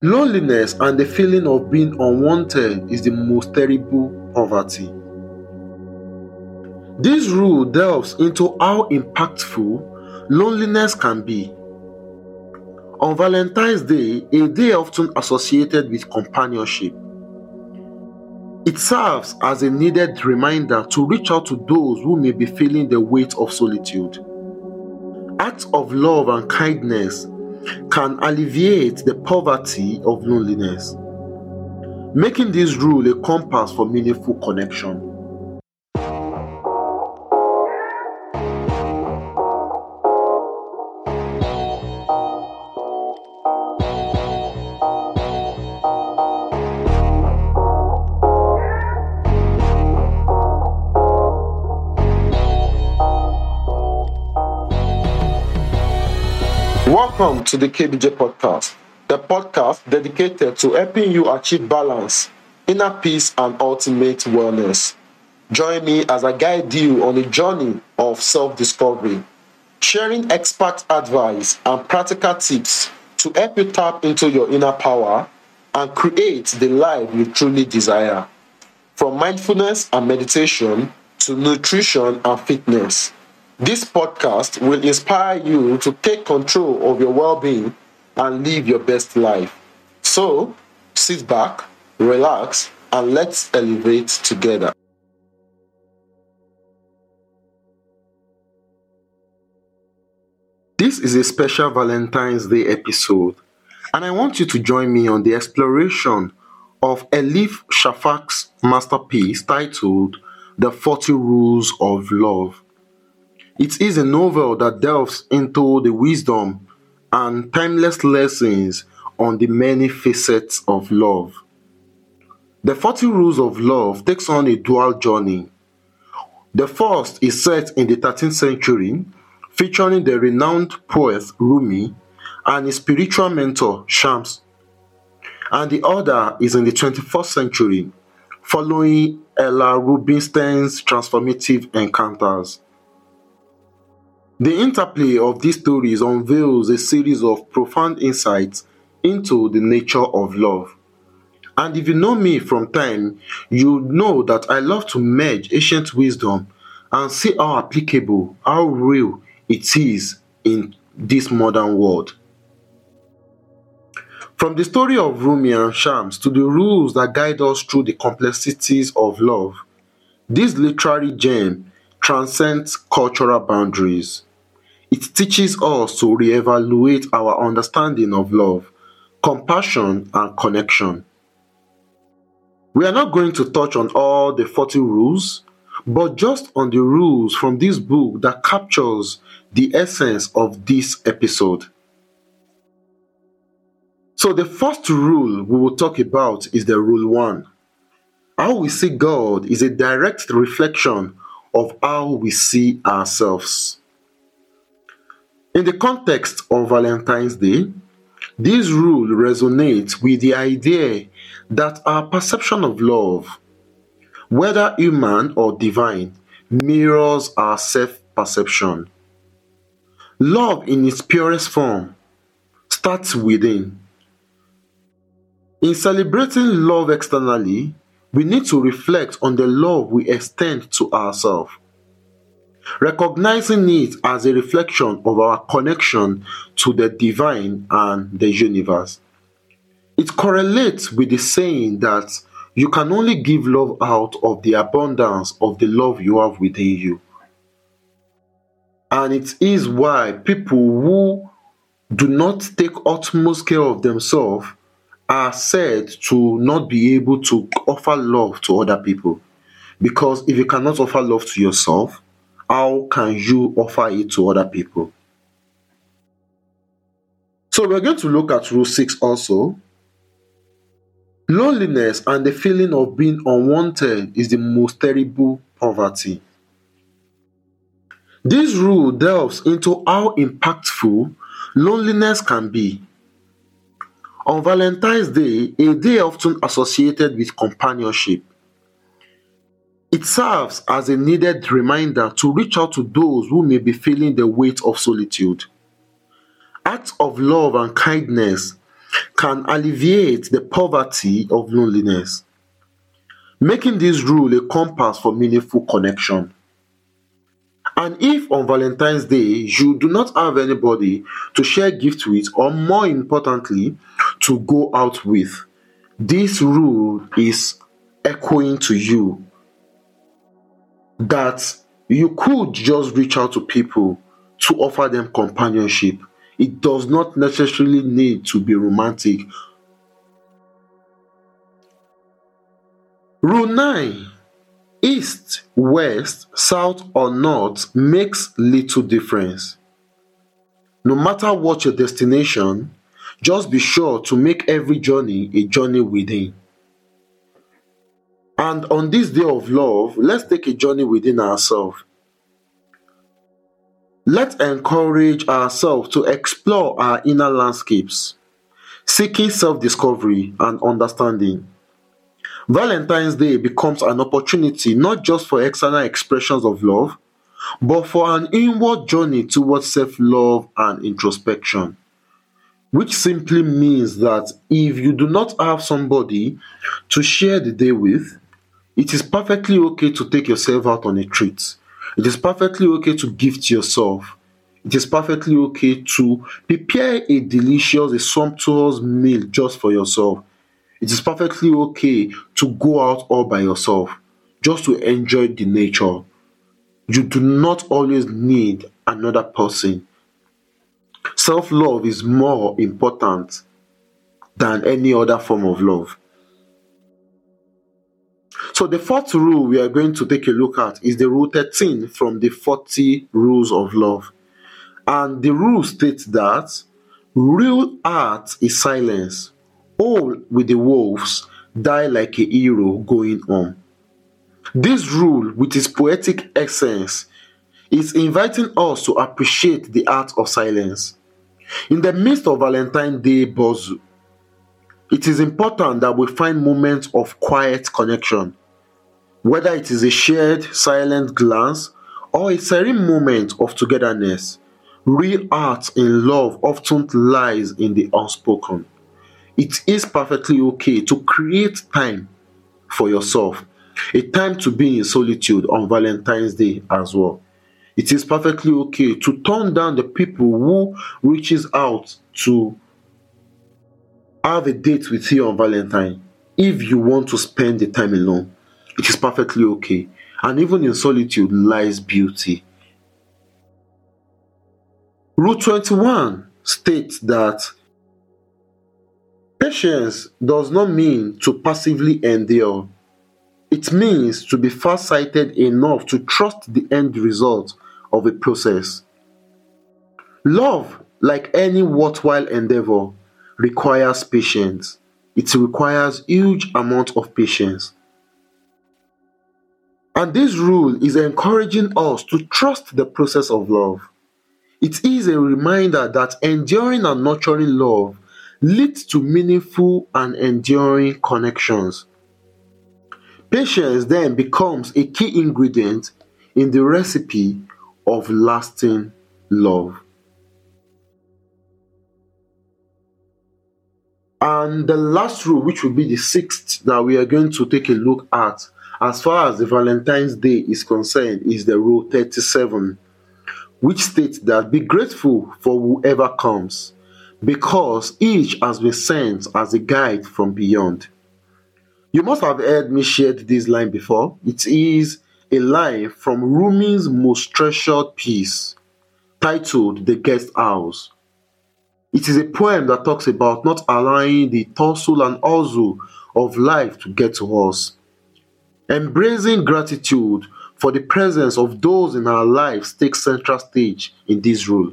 Loneliness and the feeling of being unwanted is the most terrible poverty. This rule delves into how impactful loneliness can be. On Valentine's Day, a day often associated with companionship, it serves as a needed reminder to reach out to those who may be feeling the weight of solitude. Acts of love and kindness can alleviate the poverty of loneliness, making this rule a compass for meaningful connection. Welcome to the KBJ Podcast, the podcast dedicated to helping you achieve balance, inner peace, and ultimate wellness. Join me as I guide you on a journey of self discovery, sharing expert advice and practical tips to help you tap into your inner power and create the life you truly desire. From mindfulness and meditation to nutrition and fitness. This podcast will inspire you to take control of your well being and live your best life. So, sit back, relax, and let's elevate together. This is a special Valentine's Day episode, and I want you to join me on the exploration of Elif Shafak's masterpiece titled The 40 Rules of Love. It is a novel that delves into the wisdom and timeless lessons on the many facets of love. The 40 Rules of Love takes on a dual journey. The first is set in the 13th century, featuring the renowned poet Rumi and his spiritual mentor Shams. And the other is in the 21st century, following Ella Rubinstein's transformative encounters. The interplay of these stories unveils a series of profound insights into the nature of love. And if you know me from time, you know that I love to merge ancient wisdom and see how applicable, how real it is in this modern world. From the story of Rumi and Shams to the rules that guide us through the complexities of love, this literary gem transcends cultural boundaries. It teaches us to reevaluate our understanding of love, compassion, and connection. We are not going to touch on all the 40 rules, but just on the rules from this book that captures the essence of this episode. So, the first rule we will talk about is the rule one. How we see God is a direct reflection of how we see ourselves. In the context of Valentine's Day, this rule resonates with the idea that our perception of love, whether human or divine, mirrors our self perception. Love in its purest form starts within. In celebrating love externally, we need to reflect on the love we extend to ourselves recognizing it as a reflection of our connection to the divine and the universe. It correlates with the saying that you can only give love out of the abundance of the love you have within you. And it is why people who do not take utmost care of themselves are said to not be able to offer love to other people. Because if you cannot offer love to yourself, how can you offer it to other people? So we're going to look at rule 6 also. Loneliness and the feeling of being unwanted is the most terrible poverty. This rule delves into how impactful loneliness can be. On Valentine's Day, a day often associated with companionship, it serves as a needed reminder to reach out to those who may be feeling the weight of solitude. Acts of love and kindness can alleviate the poverty of loneliness, making this rule a compass for meaningful connection. And if on Valentine's Day you do not have anybody to share gifts with, or more importantly, to go out with, this rule is echoing to you that you could just reach out to people to offer them companionship. It does not necessarily need to be romantic. Rule 9 East, west, south, or north makes little difference. No matter what your destination, just be sure to make every journey a journey within. And on this day of love, let's take a journey within ourselves. Let's encourage ourselves to explore our inner landscapes, seeking self discovery and understanding. Valentine's Day becomes an opportunity not just for external expressions of love, but for an inward journey towards self love and introspection. Which simply means that if you do not have somebody to share the day with, it is perfectly okay to take yourself out on a treat. It is perfectly okay to gift yourself. It is perfectly okay to prepare a delicious, a sumptuous meal just for yourself. It is perfectly okay to go out all by yourself just to enjoy the nature. You do not always need another person. Self love is more important than any other form of love. So the fourth rule we are going to take a look at is the rule 13 from the 40 rules of love. And the rule states that real art is silence. All with the wolves die like a hero going on. This rule, with its poetic essence, is inviting us to appreciate the art of silence. In the midst of Valentine's Day buzz, it is important that we find moments of quiet connection, whether it is a shared silent glance or a serene moment of togetherness. Real art in love often lies in the unspoken. It is perfectly okay to create time for yourself, a time to be in solitude on Valentine's Day as well. It is perfectly okay to turn down the people who reaches out to have a date with you on Valentine if you want to spend the time alone. It is perfectly okay. And even in solitude lies beauty. Rule 21 states that patience does not mean to passively endure. It means to be far-sighted enough to trust the end result of a process. Love, like any worthwhile endeavor, requires patience. It requires huge amount of patience. And this rule is encouraging us to trust the process of love. It is a reminder that enduring and nurturing love leads to meaningful and enduring connections. Patience then becomes a key ingredient in the recipe of lasting love. And the last rule, which will be the sixth that we are going to take a look at as far as the Valentine's Day is concerned, is the rule 37, which states that be grateful for whoever comes, because each has been sent as a guide from beyond. You must have heard me share this line before. It is a line from Rumi's most treasured piece titled The Guest House. It is a poem that talks about not allowing the tussle and hustle of life to get to us. Embracing gratitude for the presence of those in our lives takes central stage in this role.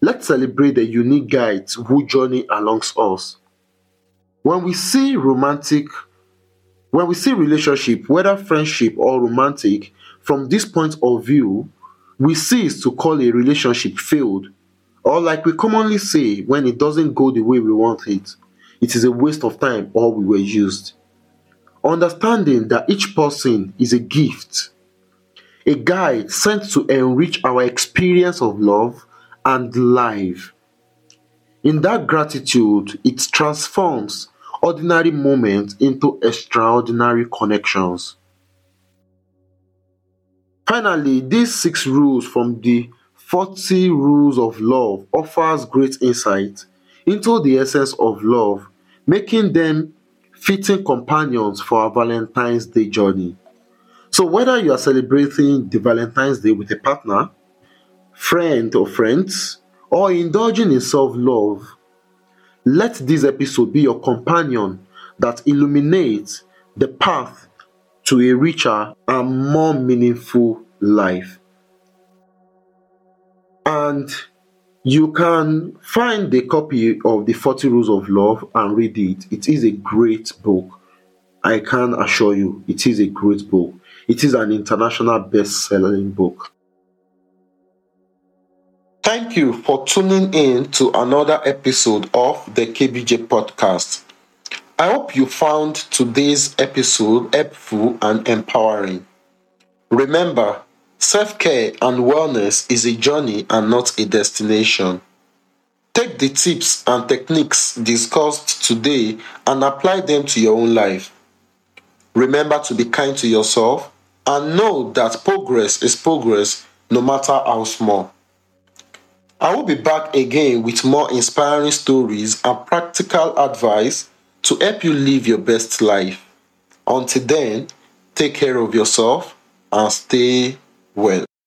Let's celebrate the unique guides who journey alongst us. When we see romantic when we see relationship, whether friendship or romantic, from this point of view, we cease to call a relationship failed, or like we commonly say, when it doesn't go the way we want it, it is a waste of time or we were used. Understanding that each person is a gift, a guide sent to enrich our experience of love and life. In that gratitude, it transforms ordinary moments into extraordinary connections. Finally, these six rules from the 40 rules of love offers great insight into the essence of love, making them fitting companions for our Valentine's Day journey. So whether you are celebrating the Valentine's Day with a partner, friend or friends, or indulging in self-love, let this episode be your companion that illuminates the path to a richer and more meaningful life. And you can find the copy of the 40 Rules of Love and read it. It is a great book. I can assure you, it is a great book. It is an international best selling book. Thank you for tuning in to another episode of the KBJ podcast. I hope you found today's episode helpful and empowering. Remember, self care and wellness is a journey and not a destination. Take the tips and techniques discussed today and apply them to your own life. Remember to be kind to yourself and know that progress is progress no matter how small. I will be back again with more inspiring stories and practical advice to help you live your best life. Until then, take care of yourself and stay well.